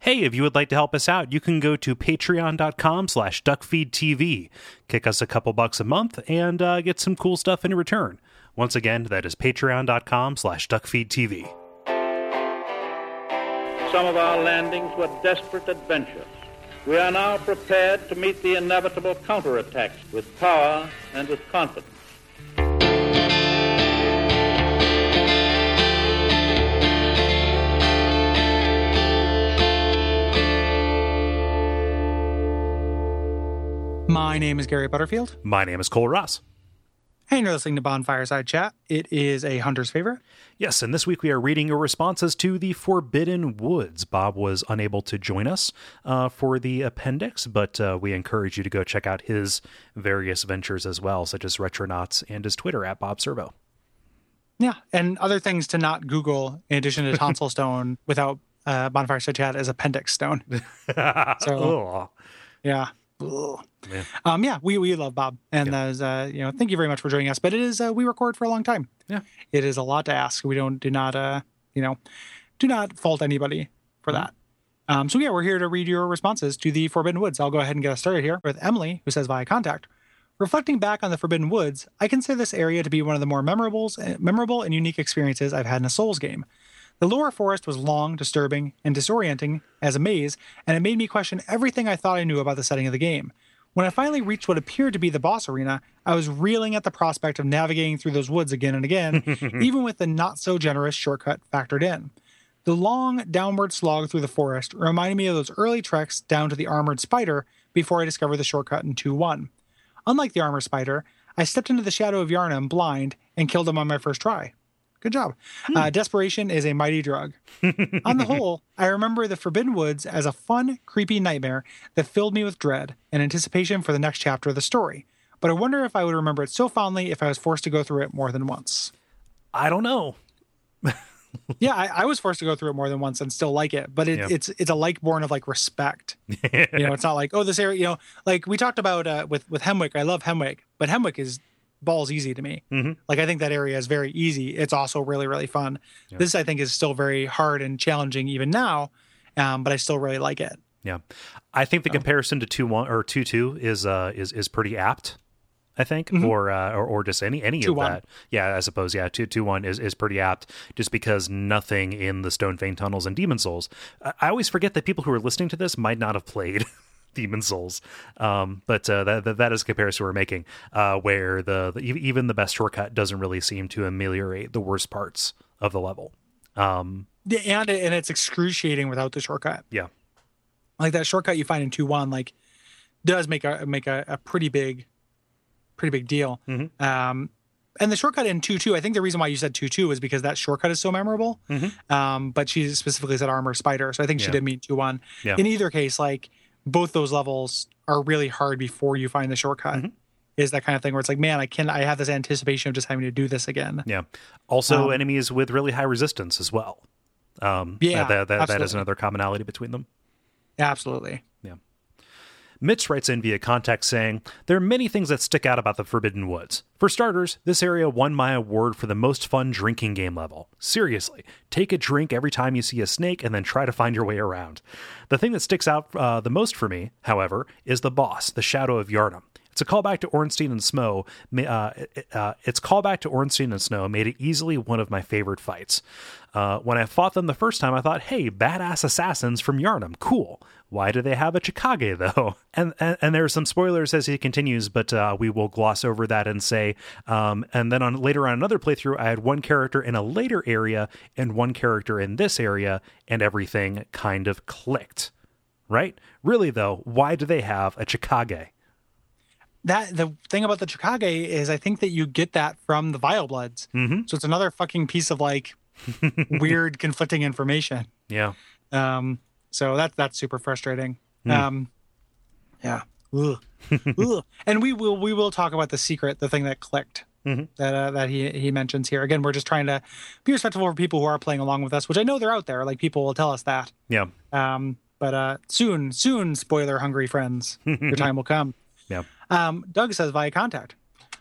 Hey, if you would like to help us out, you can go to patreon.com slash duckfeedtv. Kick us a couple bucks a month and uh, get some cool stuff in return. Once again, that is patreon.com slash duckfeedtv. Some of our landings were desperate adventures. We are now prepared to meet the inevitable counterattacks with power and with confidence. My name is Gary Butterfield. My name is Kole Ross. And you're listening to Bonfireside Chat. It is a hunter's favorite. Yes, and this week we are reading your responses to the Forbidden Woods. Bob was unable to join us uh, for the appendix, but uh, we encourage you to go check out his various ventures as well, such as Retronauts and his Twitter at Bob Servo. Yeah, and other things to not Google in addition to Tonsil Stone without uh, Bonfireside Chat as Appendix Stone. So. Ugh. Yeah. Um, yeah, we, we love Bob, and Yeah. is, uh, you know, thank you very much for joining us. But it is uh, we record for a long time. Yeah. it is a lot to ask. We don't do not uh, you know, do not fault anybody for Mm-hmm. that. Um, so yeah, we're here to read your responses to the Forbidden Woods. I'll go ahead and get us started here with Emily, who says via contact. Reflecting back on the Forbidden Woods, I consider this area to be one of the more memorable, memorable and unique experiences I've had in a Souls game. The lower forest was long, disturbing, and disorienting as a maze, and it made me question everything I thought I knew about the setting of the game. When I finally reached what appeared to be the boss arena, I was reeling at the prospect of navigating through those woods again and again, even with the not so generous shortcut factored in. The long downward slog through the forest reminded me of those early treks down to the armored spider before I discovered the shortcut in 2 1. Unlike the armored spider, I stepped into the shadow of Yharnam blind and killed him on my first try. Good job. Uh, desperation is a mighty drug. on the whole, I remember the Forbidden Woods as a fun, creepy nightmare that filled me with dread and anticipation for the next chapter of the story. But I wonder if I would remember it so fondly if I was forced to go through it more than once. I don't know. yeah, I, I was forced to go through it more than once and still like it, but it, Yeah. it's it's a like born of like respect. you know, it's not like oh this area, you know, like we talked about uh, with with Hemwick. I love Hemwick, but Hemwick is balls easy to me. Mhm. Like I think that area is very easy. It's also really really fun. This I think is still very hard and challenging even now, um, but I still really like it. Yeah, I think the comparison to two one or two two is uh is is pretty apt. I think, or, uh, or or just any any of 2-1. that. Yeah, I suppose. Yeah, two two one is is pretty apt, just because nothing in the Stone Fang tunnels and Demon Souls. I, I always forget that people who are listening to this might not have played. Demon Souls, um, but uh, that, that is a comparison we're making, uh, where the, the even the best shortcut doesn't really seem to ameliorate the worst parts of the level. Um, Yeah, and and it's excruciating without the shortcut. yeah, Like that shortcut you find in two one, like does make a make a, a pretty big, pretty big deal. Mhm. Um, and the shortcut in two two, I think the reason why you said two two is because that shortcut is so memorable. Mhm. Um, but she specifically said armor spider, so I think she Yeah. did mean two one. Yeah. In either case, like both those levels are really hard before you find the shortcut. Mm-hmm. Is that kind of thing where it's like, man, I can I have this anticipation of just having to do this again. Yeah. Also, Um, enemies with really high resistance as well. Um, Yeah, that, that, that is another commonality between them. Absolutely. Mitch writes in via context saying, There are many things that stick out about the Forbidden Woods. For starters, this area won my award for the most fun drinking game level. Seriously, take a drink every time you see a snake and then try to find your way around. The thing that sticks out uh, the most for me, however, is the boss, the Shadow of Yharnam. It's a callback to Ornstein and Smough. Uh, uh, its callback to Ornstein and Smough made it easily one of my favorite fights. Uh, when I fought them the first time, I thought, "Hey, badass assassins from Yharnam, cool. Why do they have a Chikage though?" And and, and there are some spoilers as he continues, but uh, we will gloss over that and say. Um, and then on later on another playthrough, I had one character in a later area and one character in this area, and everything kind of clicked. Right? Really though, why do they have a Chikage? That the thing about the Chikage is I think that you get that from the Vile Bloods. Mm-hmm. So it's another fucking piece of like weird conflicting information. Yeah. Um, so that's that's super frustrating. Hmm. Um, yeah. Ugh. Ugh. And we will we will talk about the secret, the thing that clicked Mhm. that uh, that he he mentions here. Again, we're just trying to be respectful for people who are playing along with us, which I know they're out there. Like people will tell us that. Yeah. Um, but uh, soon, soon, spoiler hungry friends, your time will come. Yeah. Um, Doug says via contact.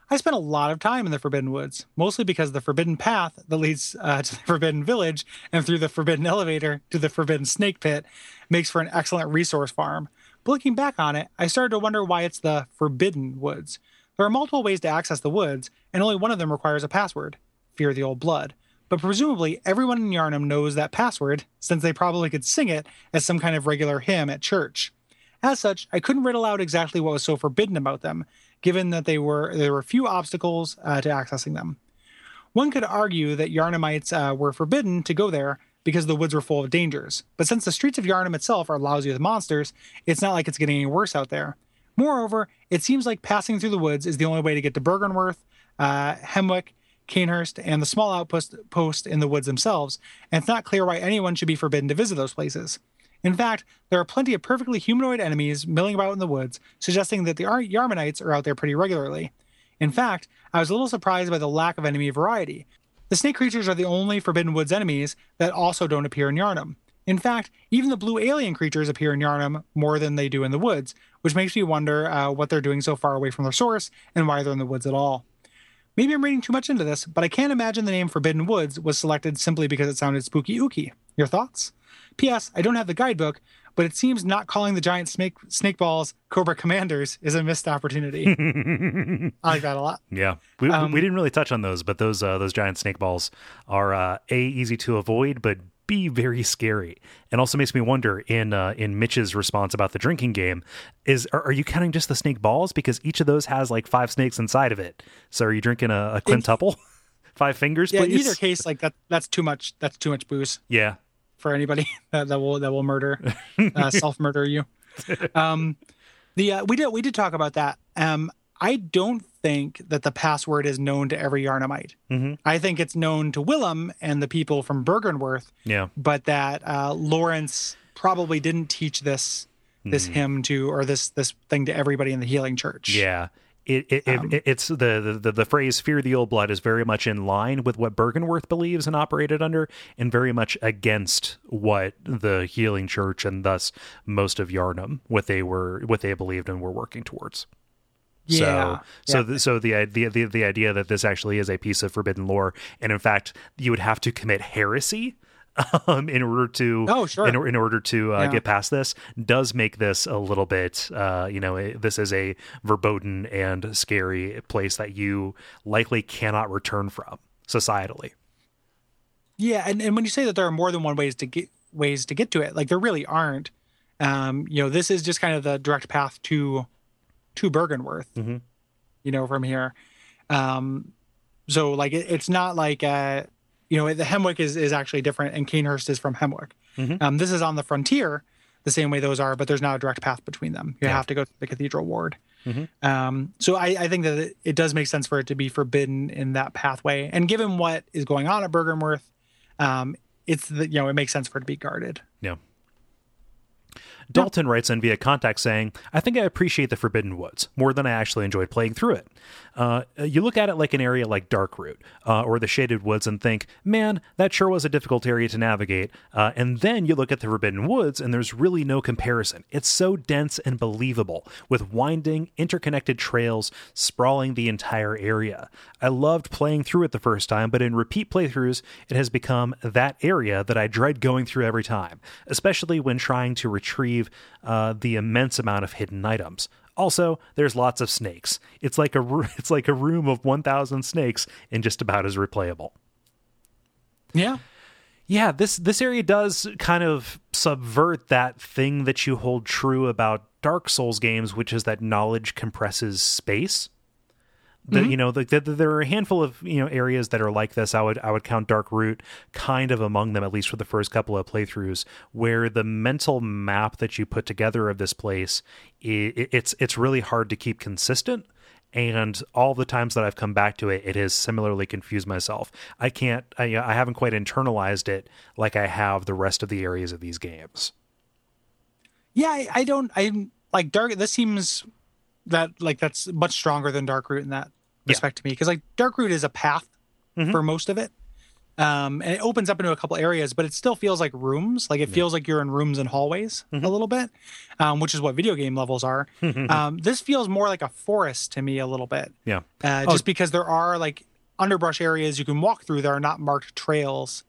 I spent a lot of time in the Forbidden Woods, mostly because the Forbidden Path that leads uh, to the Forbidden Village and through the Forbidden Elevator to the Forbidden Snake Pit makes for an excellent resource farm. But looking back on it, I started to wonder why it's the Forbidden Woods. There are multiple ways to access the woods, and only one of them requires a password Fear the Old Blood. But presumably, everyone in Yharnam knows that password, since they probably could sing it as some kind of regular hymn at church. As such, I couldn't riddle out exactly what was so forbidden about them, given that they were there were few obstacles uh, to accessing them. One could argue that Yharnamites uh, were forbidden to go there because the woods were full of dangers, but since the streets of Yharnam itself are lousy with monsters, it's not like it's getting any worse out there. Moreover, it seems like passing through the woods is the only way to get to Byrgenwerth, uh, Hemwick, Cainhurst, and the small outpost post in the woods themselves, and it's not clear why anyone should be forbidden to visit those places. In fact, there are plenty of perfectly humanoid enemies milling about in the woods, suggesting that the Yharnamites are out there pretty regularly. In fact, I was a little surprised by the lack of enemy variety. The snake creatures are the only Forbidden Woods enemies that also don't appear in Yharnam. In fact, even the blue alien creatures appear in Yharnam more than they do in the woods, which makes me wonder uh, what they're doing so far away from their source and why they're in the woods at all. Maybe I'm reading too much into this, but I can't imagine the name Forbidden Woods was selected simply because it sounded spooky ooky. Your thoughts? P.S. I don't have the guidebook, but it seems not calling the giant snake snake balls Cobra Commanders is a missed opportunity. I like that a lot. Yeah, we, um, we didn't really touch on those, but those uh, those giant snake balls are uh, a easy to avoid, but b very scary, and also makes me wonder in uh, in Mitch's response about the drinking game is are, are, you counting just the snake balls because each of those has like five snakes inside of it? So are you drinking a, a quintuple? five fingers, yeah, please. In either case, like that that's too much. That's too much booze. Yeah, for anybody that, that will that will murder uh, self murder you. Um, the uh, we did we did talk about that. Um, I don't think that the password is known to every Yharnamite. Mm-hmm. I think it's known to Willem and the people from Byrgenwerth. Yeah, but that uh, Lawrence probably didn't teach this this mm. hymn to or this this thing to everybody in the healing church. Yeah, it, it, um, it, it's the, the the phrase "fear the old blood" is very much in line with what Byrgenwerth believes and operated under, and very much against what the Healing Church and thus most of Yharnam what they were what they believed and were working towards. Yeah. So, so, yeah. the, so the, the the the idea that this actually is a piece of forbidden lore, and in fact, you would have to commit heresy um, in order to oh sure in, in order to uh, yeah. get past this does make this a little bit uh, you know this is a verboten and scary place that you likely cannot return from societally. Yeah, and, and when you say that there are more than one ways to get ways to get to it, like there really aren't. Um, you know, this is just kind of the direct path to to Byrgenwerth. Mm-hmm. You know, from here. Um, so like it, it's not like uh you know, the Hemwick is, is actually different, and Cainhurst is from Hemwick. Mm-hmm. Um, this is on the frontier, the same way those are, but there's not a direct path between them. You yeah. have to go to the Cathedral Ward. Mm-hmm. Um, so I, I, think that it, it, does make sense for it to be forbidden in that pathway. And given what is going on at Byrgenwerth, um, it's the, you know it makes sense for it to be guarded. Yeah. Dalton writes in via contact saying, I think I appreciate the Forbidden Woods more than I actually enjoyed playing through it. Uh, you look at it like an area like Darkroot uh, or the Shaded Woods and think, man, that sure was a difficult area to navigate. Uh, and then you look at the Forbidden Woods and there's really no comparison. It's so dense and believable, with winding, interconnected trails sprawling the entire area. I loved playing through it the first time, but in repeat playthroughs, it has become that area that I dread going through every time, especially when trying to retrieve uh, the immense amount of hidden items. Also, there's lots of snakes. It's like a it's like a room of 1000 snakes and just about as replayable. Yeah. Yeah, this this area does kind of subvert that thing that you hold true about Dark Souls games, which is that knowledge compresses space. The, mm-hmm. you know the, the, there are a handful of you know areas that are like this. I would I would count Darkroot kind of among them, at least for the first couple of playthroughs, where the mental map that you put together of this place it, it's it's really hard to keep consistent. And all the times that I've come back to it, it has similarly confused myself. I can't, I, I haven't quite internalized it like I have the rest of the areas of these games. Yeah, I, I don't. I'm like dark. This seems that like that's much stronger than Darkroot in that respect yeah. to me because like Darkroot is a path mm-hmm. for most of it. Um, and it opens up into a couple areas, but it still feels like rooms. Like it feels like you're in rooms and hallways Mm-hmm. a little bit, um, which is what video game levels are. um, this feels more like a forest to me a little bit, Yeah. uh, Oh. just because there are like underbrush areas you can walk through that are not marked trails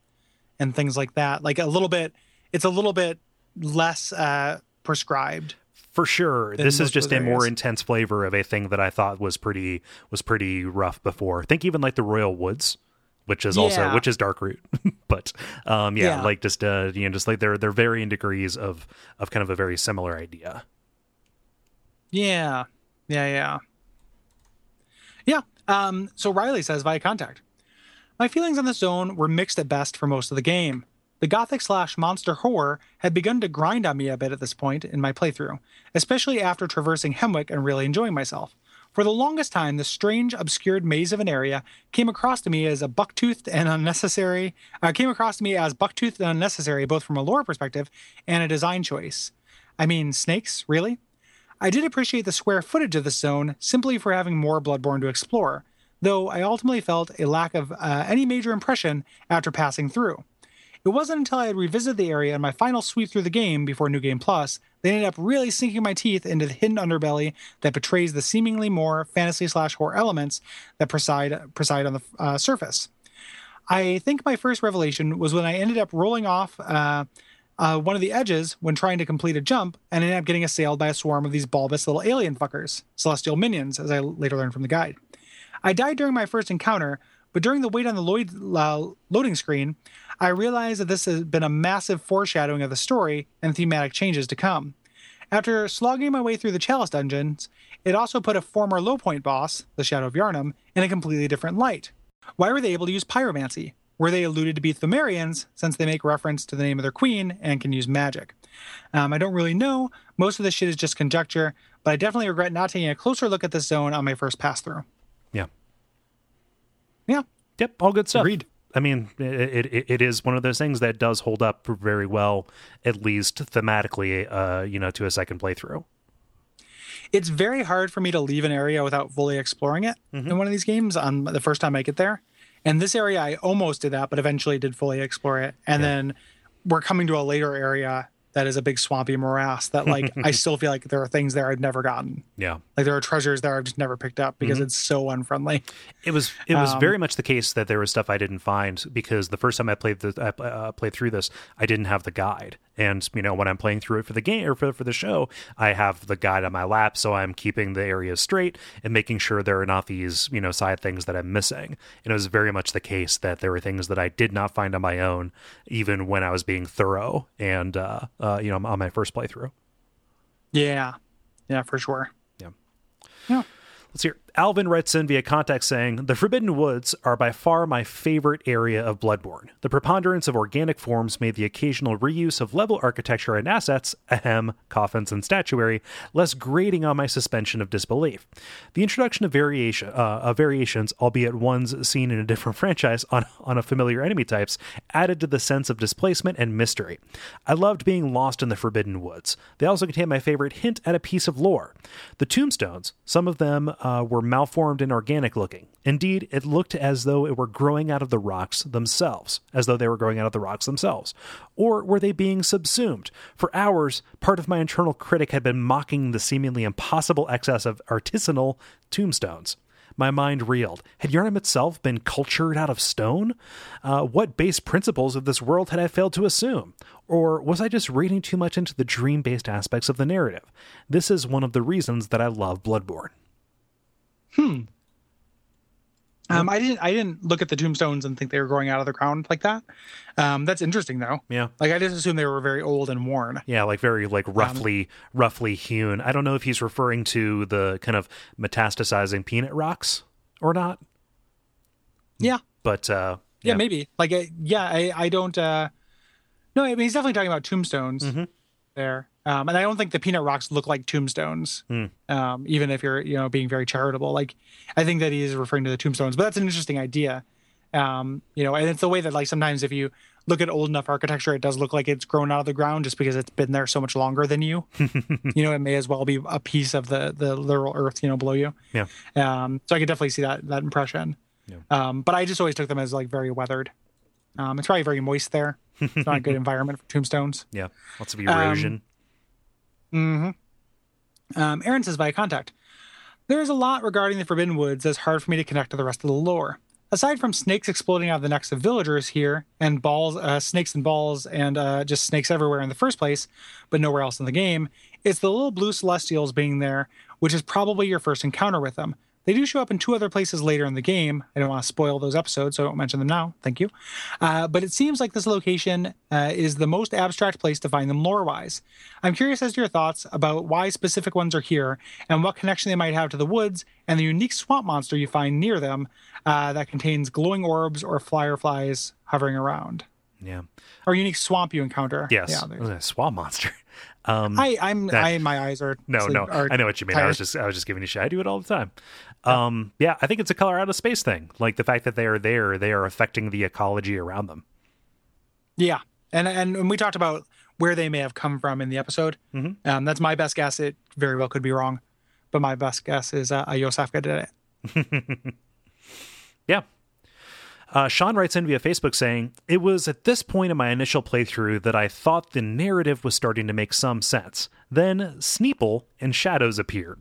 and things like that. Like a little bit, it's a little bit less uh, prescribed. For sure. This is just a more intense flavor of a thing that I thought was pretty was pretty rough before. Think even like the Royal Woods, which is also Yeah. which is Dark Root. but um yeah, Yeah. like just uh you know, just like they're they're varying degrees of of kind of a very similar idea. Yeah. Yeah, yeah. Yeah. Um, so Riley says via contact. My feelings on the zone were mixed at best for most of the game. The gothic slash monster horror had begun to grind on me a bit at this point in my playthrough, especially after traversing Hemwick and really enjoying myself. For the longest time, the strange, obscured maze of an area came across to me as a bucktoothed and unnecessary. Uh, came across to me as bucktoothed and unnecessary, both from a lore perspective and a design choice. I mean, snakes, really? I did appreciate the square footage of the zone simply for having more Bloodborne to explore, though I ultimately felt a lack of uh, any major impression after passing through. It wasn't until I had revisited the area in my final sweep through the game before New Game Plus that I ended up really sinking my teeth into the hidden underbelly that betrays the seemingly more fantasy slash horror elements that preside preside on the uh, surface. I think my first revelation was when I ended up rolling off uh, uh, one of the edges when trying to complete a jump and ended up getting assailed by a swarm of these bulbous little alien fuckers, celestial minions, as I later learned from the guide. I died during my first encounter, but during the wait on the load, uh, loading screen, I realize that this has been a massive foreshadowing of the story and thematic changes to come. After slogging my way through the Chalice dungeons, it also put a former low point boss, the Shadow of Yharnam, in a completely different light. Why were they able to use pyromancy? Were they alluded to be Pthumerians, since they make reference to the name of their queen and can use magic? Um, I don't really know. Most of this shit is just conjecture, but I definitely regret not taking a closer look at this zone on my first pass through. Yeah. Yeah, Yep, all good stuff. Agreed. I mean, it, it it is one of those things that does hold up very well, at least thematically, uh, you know, to a second playthrough. it's very hard for me to leave an area without fully exploring it in one of these games on the first time I get there. And this area, I almost did that, but eventually did fully explore it. And then we're coming to a later area that is a big swampy morass that, like, I still feel like there are things there I've never gotten. Yeah. Like, there are treasures there I've just never picked up because it's so unfriendly. It was it was Um, very much the case that there was stuff I didn't find because the first time I played the I uh, played through this, I didn't have the guide, and you know when I'm playing through it for the game or for for the show, I have the guide on my lap, so I'm keeping the areas straight and making sure there are not these you know side things that I'm missing. And it was very much the case that there were things that I did not find on my own, even when I was being thorough and uh, uh, you know on my first playthrough. Yeah. Yeah, for sure. Yeah. Yeah. Let's hear. Alvin writes in via contact saying, The Forbidden Woods are by far my favorite area of Bloodborne. The preponderance of organic forms made the occasional reuse of level architecture and assets, ahem, coffins and statuary, less grating on my suspension of disbelief. The introduction of variation uh, of variations, albeit ones seen in a different franchise on, on a familiar enemy types, added to the sense of displacement and mystery. I loved being lost in the Forbidden Woods. They also contain my favorite hint at a piece of lore. The tombstones, some of them uh, were malformed and organic looking. Indeed, it looked as though it were growing out of the rocks themselves, as though they were growing out of the rocks themselves. Or were they being subsumed? For hours, part of my internal critic had been mocking the seemingly impossible excess of artisanal tombstones. My mind reeled. Had Yharnam itself been cultured out of stone? Uh, what base principles of this world had I failed to assume? Or was I just reading too much into the dream based aspects of the narrative? This is one of the reasons that I love Bloodborne. Um, I didn't. I didn't look at the tombstones and think they were growing out of the ground like that. Um, that's interesting, though. Yeah. Like I just assumed they were very old and worn. Yeah, like very like roughly roughly hewn. I don't know if he's referring to the kind of metastasizing peanut rocks or not, Yeah, but uh yeah, maybe. Like, I, yeah, I, I don't. uh No, I mean he's definitely talking about tombstones there. Um, and I don't think the peanut rocks look like tombstones. Um, even if you're, you know, being very charitable. Like, I think that he is referring to the tombstones. But that's an interesting idea. Um, you know, and it's the way that like sometimes if you look at old enough architecture, it does look like it's grown out of the ground just because it's been there so much longer than you. you know, it may as well be a piece of the the literal earth, you know, below you. Yeah. Um, so I could definitely see that that impression. Um, but I just always took them as like very weathered. Um, it's probably very moist there. It's not a good environment for tombstones. Yeah, lots of erosion. Um, Aaron says via contact. There is a lot regarding the Forbidden Woods that's hard for me to connect to the rest of the lore. Aside from snakes exploding out of the necks of villagers here, and balls, uh, snakes and balls, and uh, just snakes everywhere in the first place, but nowhere else in the game, it's the little blue celestials being there, which is probably your first encounter with them. They do show up in two other places later in the game. I don't want to spoil those episodes, so I won't mention them now. Thank you. Uh, but it seems like this location uh, is the most abstract place to find them lore wise. I'm curious as to your thoughts about why specific ones are here and what connection they might have to the woods and the unique swamp monster you find near them uh, that contains glowing orbs or fireflies hovering around. yeah. Or unique swamp you encounter. Yes. Yeah, a swamp monster. Um, I, I'm, that- I, my eyes are. no, no, are I know what you mean. I was just, I was just giving you shit. I do it all the time. Um, yeah, I think it's a color out of space thing. Like the fact that they are there, they are affecting the ecology around them. Yeah, and and and we talked about where they may have come from in the episode. Mhm. Um, that's my best guess. It very well could be wrong, but my best guess is uh, Iosefka did it. Yeah. Uh, Sean writes in via Facebook saying, It was at this point in my initial playthrough that I thought the narrative was starting to make some sense. Then Sneaple and Shadows appeared.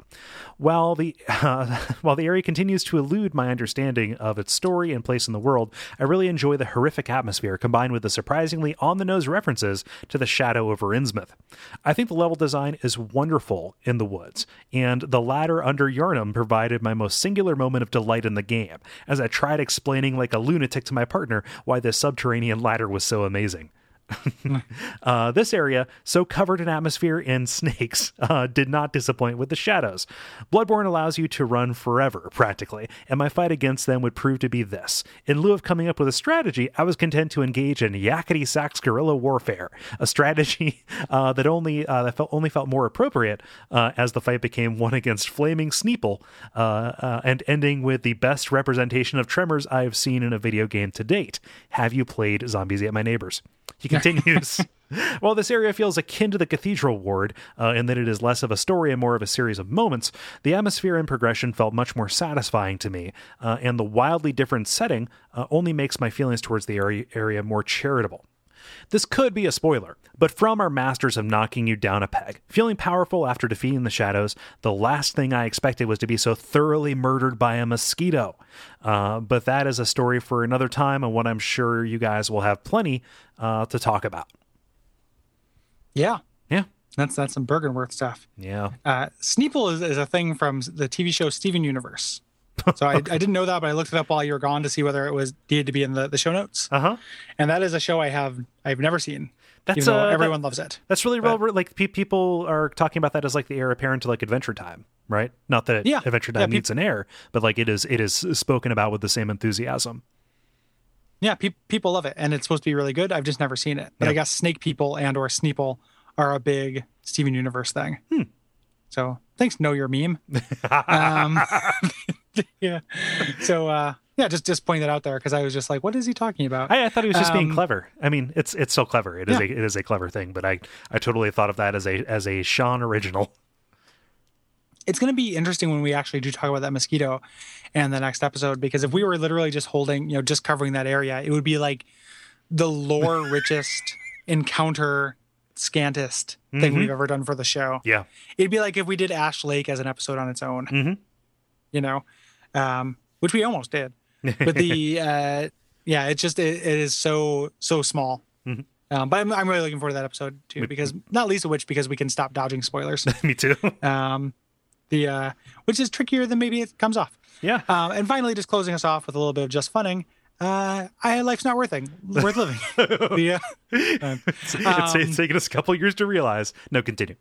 While the, uh, while the area continues to elude my understanding of its story and place in the world, I really enjoy the horrific atmosphere combined with the surprisingly on the nose references to the shadow over Innsmouth. I think the level design is wonderful in the woods, and the ladder under Yharnam provided my most singular moment of delight in the game, as I tried explaining like a lunatic to my partner why this subterranean ladder was so amazing. uh, this area, so covered in atmosphere and snakes, uh, did not disappoint with the shadows. Bloodborne allows you to run forever, practically, and my fight against them would prove to be this. In lieu of coming up with a strategy, I was content to engage in yakety sax guerrilla warfare, a strategy uh, that only uh, that felt only felt more appropriate uh, as the fight became one against flaming Sneaple, uh, and ending with the best representation of tremors I have seen in a video game to date. Have you played Zombies Ate My Neighbors? He continues. While this area feels akin to the Cathedral Ward, uh, in that it is less of a story and more of a series of moments, the atmosphere and progression felt much more satisfying to me, uh, and the wildly different setting uh, only makes my feelings towards the area, area more charitable. This could be a spoiler, but from our masters of knocking you down a peg, feeling powerful after defeating the shadows, the last thing I expected was to be so thoroughly murdered by a mosquito. Uh, but that is a story for another time, and one I'm sure you guys will have plenty uh, to talk about. Yeah, Yeah. that's that's some Byrgenwerth stuff. Yeah. Uh, Sneaple is, is a thing from the TV show Steven Universe. So I, I didn't know that, but I looked it up while you were gone to see whether it was needed to be in the, the show notes. Uh huh. And that is a show I have I've never seen. That's, uh, that- everyone loves it. That's really well. Like pe- people are talking about that as like the heir apparent to like Adventure Time, right? Not that Yeah. Adventure Time peop- needs an heir, but like it is it is spoken about with the same enthusiasm. Yeah, pe- people love it, and it's supposed to be really good. I've just never seen it, but Yeah. I guess Snake People and or Sneaple are a big Steven Universe thing. Hmm. So thanks, know your meme. um, yeah. So uh, yeah, just just pointing that out there because I was just like, what is he talking about? I, I thought he was just being Um, clever. I mean, it's it's so clever. It is Yeah. a it is a clever thing, but I I totally thought of that as a as a Sean original. it's going to be interesting when we actually do talk about that mosquito and the next episode because if we were literally just holding you know just covering that area it would be like the lore richest encounter scantest thing Mhm. we've ever done for the show Yeah. it'd be like if we did ash lake as an episode on its own Mhm. you know um which we almost did but the uh yeah it's just it, it is so so small Mhm. um, but I'm, I'm really looking forward to that episode too because not least of which because we can stop dodging spoilers Me too. um, the uh, which is trickier than maybe it comes off. yeah. Um, and finally, just closing us off with a little bit of just funning. Uh, I life's not worth it, worth living. yeah, uh, it's, it's, it's taken us a couple years to realize. No, continue.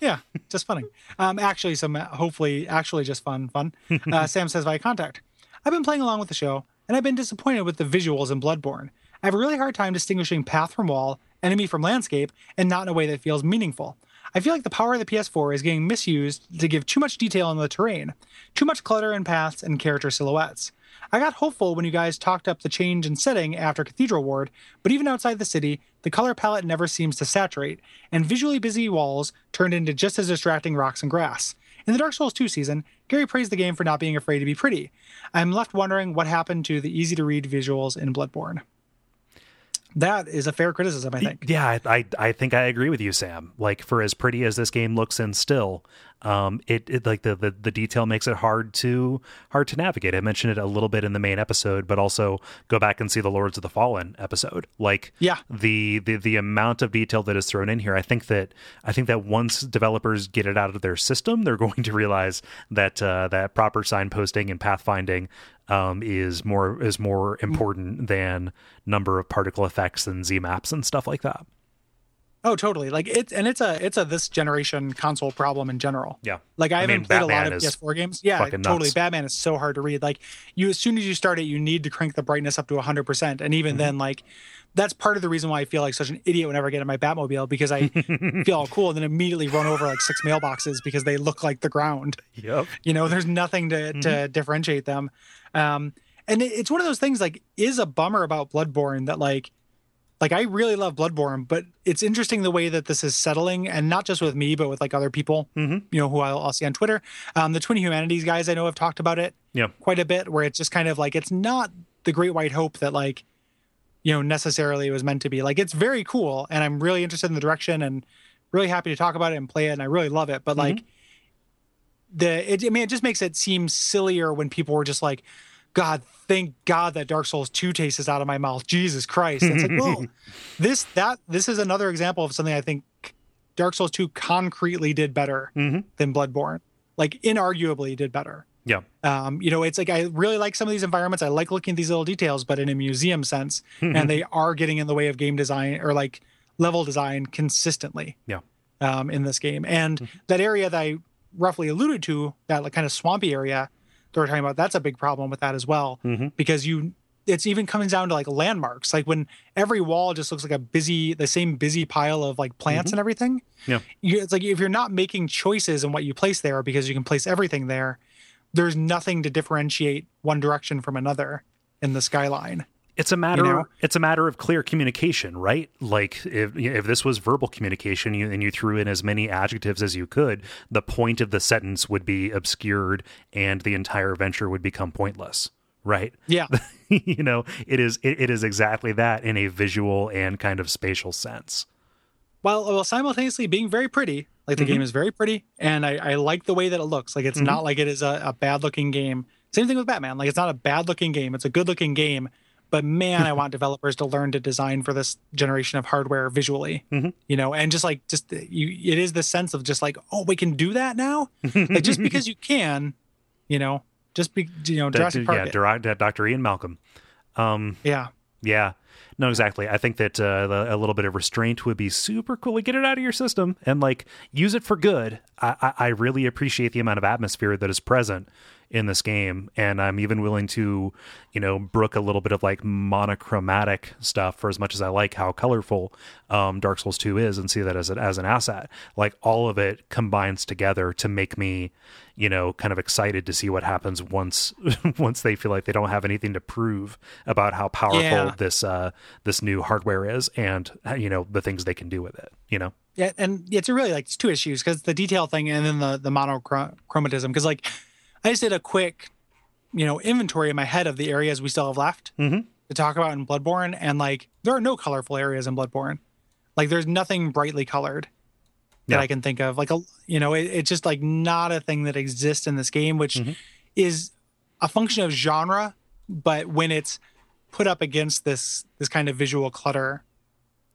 yeah, just funning. Um, actually, some hopefully actually just fun, fun. Uh, Sam says via contact. I've been playing along with the show, and I've been disappointed with the visuals in Bloodborne. I have a really hard time distinguishing path from wall, enemy from landscape, and not in a way that feels meaningful. I feel like the power of the PS4 is getting misused to give too much detail on the terrain, too much clutter in paths and character silhouettes. I got hopeful when you guys talked up the change in setting after Cathedral Ward, but even outside the city, the color palette never seems to saturate, and visually busy walls turned into just as distracting rocks and grass. In the Dark Souls 2 season, Gary praised the game for not being afraid to be pretty. I'm left wondering what happened to the easy to read visuals in Bloodborne. that is a fair criticism, I think. Yeah, I, I, think I agree with you, Sam. Like for as pretty as this game looks and still, um, it, it like the, the the detail makes it hard to hard to navigate. I mentioned it a little bit in the main episode, but also go back and see the Lords of the Fallen episode. Like Yeah. the the the amount of detail that is thrown in here. I think that I think that once developers get it out of their system, they're going to realize that uh, that proper signposting and pathfinding um, is more is more important than number of particle effects and Z maps and stuff like that. Oh, totally. Like it's and it's a it's a this generation console problem in general. Yeah. Like I, I haven't mean, played a lot of PS4 games. Yeah, totally. nuts. Batman is so hard to read. Like you, as soon as you start it, you need to crank the brightness up to 100, percent and Mm-hmm. even then, like that's part of the reason why I feel like such an idiot whenever I get in my Batmobile because I feel all cool and then immediately run over like six mailboxes because they look like the ground. Yep. You know, there's nothing to Mm-hmm. to differentiate them. Um, and it, it's one of those things like is a bummer about Bloodborne that like like I really love Bloodborne, but it's interesting the way that this is settling, and not just with me, but with like other people, Mhm. you know, who I'll, I'll see on Twitter. Um, the Twin Humanities guys I know have talked about it Yeah. quite a bit, where it's just kind of like it's not the Great White Hope that like you know necessarily it was meant to be. Like it's very cool, and I'm really interested in the direction, and really happy to talk about it and play it, and I really love it. But like the, it, I mean, it just makes it seem sillier when people were just like. God, thank God that Dark Souls 2 taste is out of my mouth. Jesus Christ. It's like, well, this that this is another example of something I think Dark Souls 2 concretely did better Mhm. than Bloodborne. Like inarguably did better. Yeah. Um, you know, it's like I really like some of these environments. I like looking at these little details, but in a museum sense, and they are getting in the way of game design or like level design consistently Yeah. um, in this game. And that area that I roughly alluded to, that like kind of swampy area that we're talking about, that's a big problem with that as well. Mm-hmm. Because you it's even coming down to like landmarks. Like when every wall just looks like a busy the same busy pile of like plants mm-hmm. and everything. Yeah. You, it's like if you're not making choices in what you place there because you can place everything there, there's nothing to differentiate one direction from another in the skyline. It's a matter. know? It's a matter of clear communication, right? Like if if this was verbal communication you, and you threw in as many adjectives as you could, the point of the sentence would be obscured, and the entire venture would become pointless, right? Yeah. you know, it is. It, it is exactly that in a visual and kind of spatial sense. while while simultaneously being very pretty. Like the mm-hmm. game is very pretty, and I, I like the way that it looks. Like it's mm-hmm. not like it is a, a bad looking game. Same thing with Batman. Like it's not a bad looking game. It's a good looking game. But man, I want developers to learn to design for this generation of hardware visually. You know, and just like just you, it is the sense of just like, oh, we can do that now. like just because you can, you know, just be you know Jurassic Park. yeah. Dr- Dr. Ian Malcolm. Um, yeah. Yeah. No, exactly. I think that uh, the- a little bit of restraint would be super cool. Like, Get it out of your system and like use it for good. I, I, I really appreciate the amount of atmosphere that is present in this game, and I'm even willing to, you know, brook a little bit of like monochromatic stuff for as much as I like how colorful um, Dark Souls Two is, and see that as an as an asset. Like all of it combines together to make me, you know, kind of excited to see what happens once once they feel like they don't have anything to prove about how powerful Yeah. this uh this new hardware is and uh, you know the things they can do with it you know Yeah, and it's really like it's two issues because the detail thing and then the the monochromatism. Because like I just did a quick, you know, inventory in my head of the areas we still have left Mhm. to talk about in Bloodborne, and like there are no colorful areas in Bloodborne. Like there's nothing brightly colored that Yeah. I can think of. Like a you know, it, it's just like not a thing that exists in this game, which is a function of genre, but when it's put up against this this kind of visual clutter,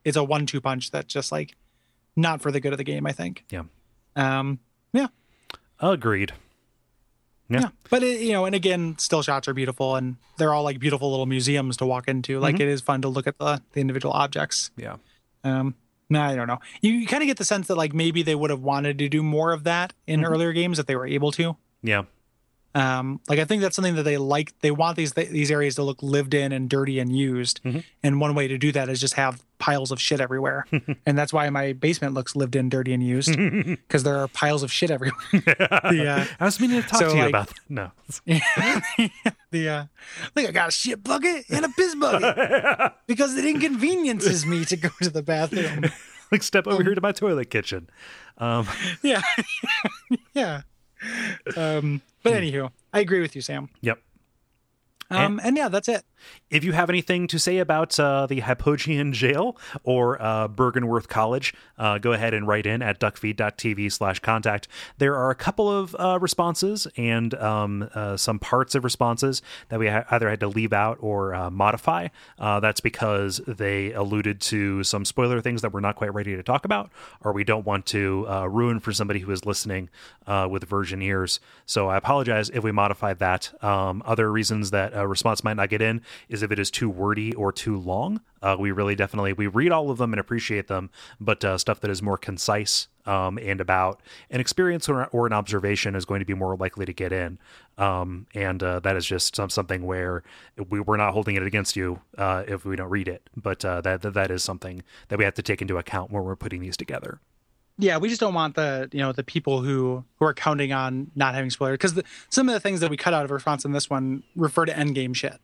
it's a one-two punch that's just like not for the good of the game. I think. yeah Um, yeah, agreed Yeah. yeah. But it, you know, and again, still shots are beautiful, and they're all like beautiful little museums to walk into. Like it is fun to look at the the individual objects. yeah Um, no, I don't know. You, you kind of get the sense that like maybe they would have wanted to do more of that in earlier games if they were able to. yeah Um, like I think that's something that they like. They want these these areas to look lived in and dirty and used. And one way to do that is just have piles of shit everywhere. and that's why my basement looks lived in, dirty, and used because there are piles of shit everywhere. the, uh, i was meaning to talk So, to you like- about that no the uh, look, I got a shit bucket and a piss bucket because it inconveniences me to go to the bathroom. like step over here to my toilet kitchen um Yeah, yeah. Um, but anywho, I agree with you, Sam. yep Um, and yeah, that's it. If you have anything to say about uh, the Hypogean Gaol or uh, Byrgenwerth College, uh, go ahead and write in at duckfeed.tv slash contact. There are a couple of uh, responses and um, uh, some parts of responses that we ha- either had to leave out or uh, modify. that's because they alluded to some spoiler things that we're not quite ready to talk about, or we don't want to ruin for somebody who is listening with virgin ears. So I apologize if we modified that. Um, other reasons that a response might not get in is if it is too wordy or too long. Uh, we really definitely we read all of them and appreciate them, but uh, stuff that is more concise um, and about an experience or, or, an observation is going to be more likely to get in. Um, and uh, that is just some, something where we, we're not holding it against you uh, if we don't read it, but uh, that, that is something that we have to take into account when we're putting these together yeah we just don't want the you know the people who who are counting on not having spoilers because some of the things that we cut out of response in this one refer to end game shit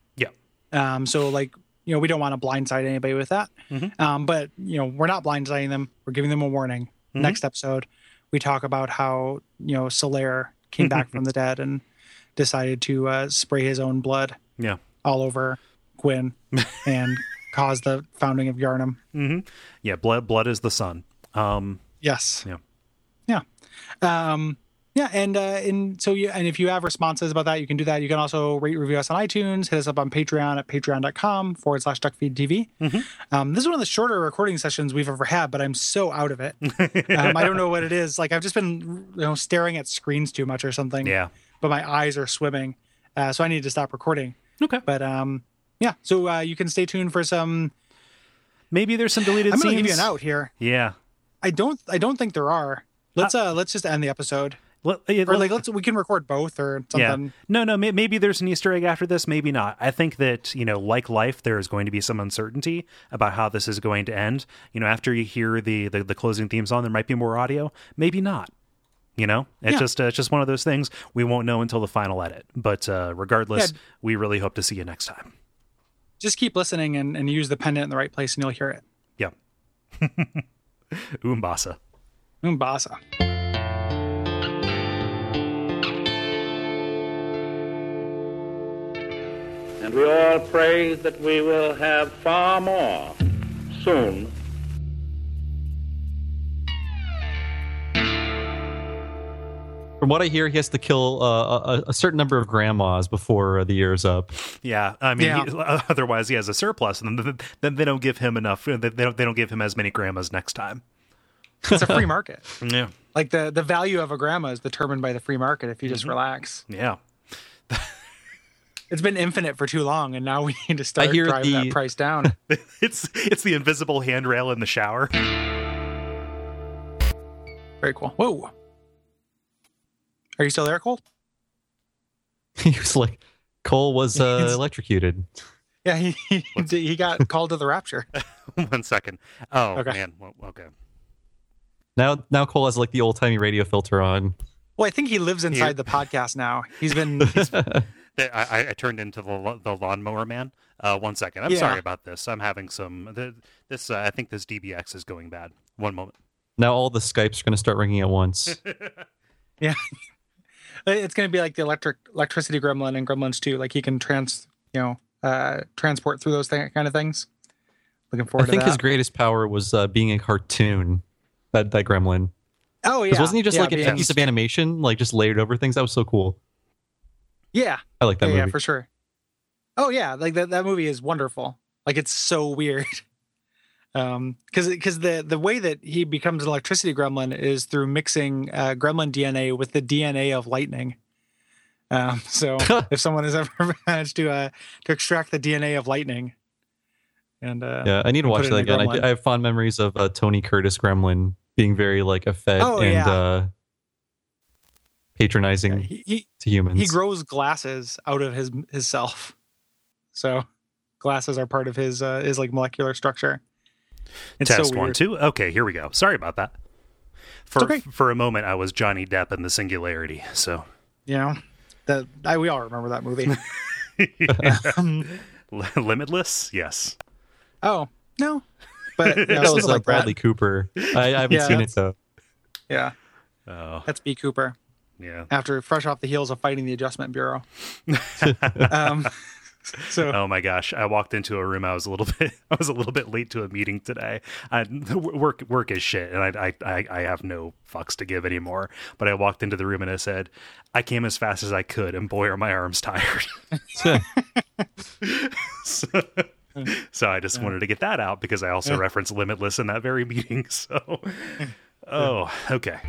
um so like you know we don't want to blindside anybody with that mm-hmm. um but you know we're not blindsiding them we're giving them a warning mm-hmm. next episode we talk about how you know Solaire came back from the dead and decided to uh, spray his own blood yeah all over Gwyn and cause the founding of Yharnam. Mm-hmm. Yeah, blood blood is the sun. Um, Yes. Yeah. Yeah. Um, yeah, and uh, and so you and if you have responses about that, you can do that. You can also rate review us on iTunes. Hit us up on Patreon at patreon.com forward slash duckfeedtv. Mm-hmm. Um, this is one of the shorter recording sessions we've ever had, but I'm so out of it. um, I don't know what it is. Like I've just been you know staring at screens too much or something. Yeah. But my eyes are swimming, uh, so I need to stop recording. Okay. But um, yeah. So uh, you can stay tuned for some. Maybe there's some deleted. I'm going to give you an out here. Yeah. I don't. I don't think there are. Let's uh, uh let's just end the episode. Let, or like let's we can record both or something. Yeah. No, no. Maybe there's an Easter egg after this. Maybe not. I think that you know, like life, there is going to be some uncertainty about how this is going to end. You know, after you hear the the, the closing theme song, there might be more audio. Maybe not. You know, it's yeah. just uh, it's just one of those things we won't know until the final edit. But uh, regardless, yeah. we really hope to see you next time. Just keep listening and, and use the pendant in the right place, and you'll hear it. Yeah. Umbasa. Umbasa. And we all pray that we will have far more soon From what I hear, he has to kill uh, a, a, certain number of grandmas before the year's up. Yeah, I mean, yeah. He, otherwise he has a surplus, and then, then they don't give him enough. They don't. They don't give him as many grandmas next time. It's a free market. yeah, like the the value of a grandma is determined by the free market. If you just mm-hmm. relax. Yeah. it's been infinite for too long, and now we need to start driving the... that price down. it's it's the invisible handrail in the shower. Very cool. Whoa. Are you still there, Kole? he was like, Kole was uh, electrocuted. Yeah, he he, he got called to the rapture. One second. Oh okay. man. Well, okay. Now, now Kole has like the old timey radio filter on. Well, I think he lives inside he, the podcast now. He's been. He's, I, I, turned into the the lawnmower man. Uh, one second. I'm yeah. sorry about this. I'm having some. This uh, I think this DBX is going bad. One moment. Now all the Skypes are going to start ringing at once. yeah. It's going to be like the electric electricity gremlin and gremlins too. Like he can trans, you know, uh, transport through those th- kind of things. Looking forward. I think that. his greatest power was uh, being a cartoon. That that gremlin. Oh yeah. Wasn't he just yeah, like a piece of animation, like just layered over things? That was so cool. Yeah. I like that yeah, movie. Yeah, for sure. Oh yeah, like that that movie is wonderful. Like it's so weird. um because because the the way that he becomes an electricity gremlin is through mixing uh, gremlin dna with the dna of lightning um so if someone has ever managed to uh to extract the dna of lightning and uh yeah i need to watch that again I, I, have fond memories of uh, tony curtis gremlin being very like a fed oh, and yeah. Patronizing yeah, he, he, to humans he grows glasses out of his his self so glasses are part of his uh his like molecular structure it's Test so one, two. Okay, here we go. Sorry about that. For okay. for a moment, I was Johnny Depp in the Singularity. So yeah, that I, we all remember that movie. um, Limitless, yes. Oh no, but that was like Bradley that. Cooper. I, I haven't yeah, seen it though. Yeah. Oh. That's B Cooper. Yeah. After fresh off the heels of fighting the Adjustment Bureau. um, So Oh my gosh! I walked into a room. I was a little bit. I was a little bit late to a meeting today. I, work work is shit, and I, I I I have no fucks to give anymore. But I walked into the room and I said, "I came as fast as I could, and boy, are my arms tired." so, so I just wanted to get that out because I also referenced Limitless in that very meeting. So, oh, okay.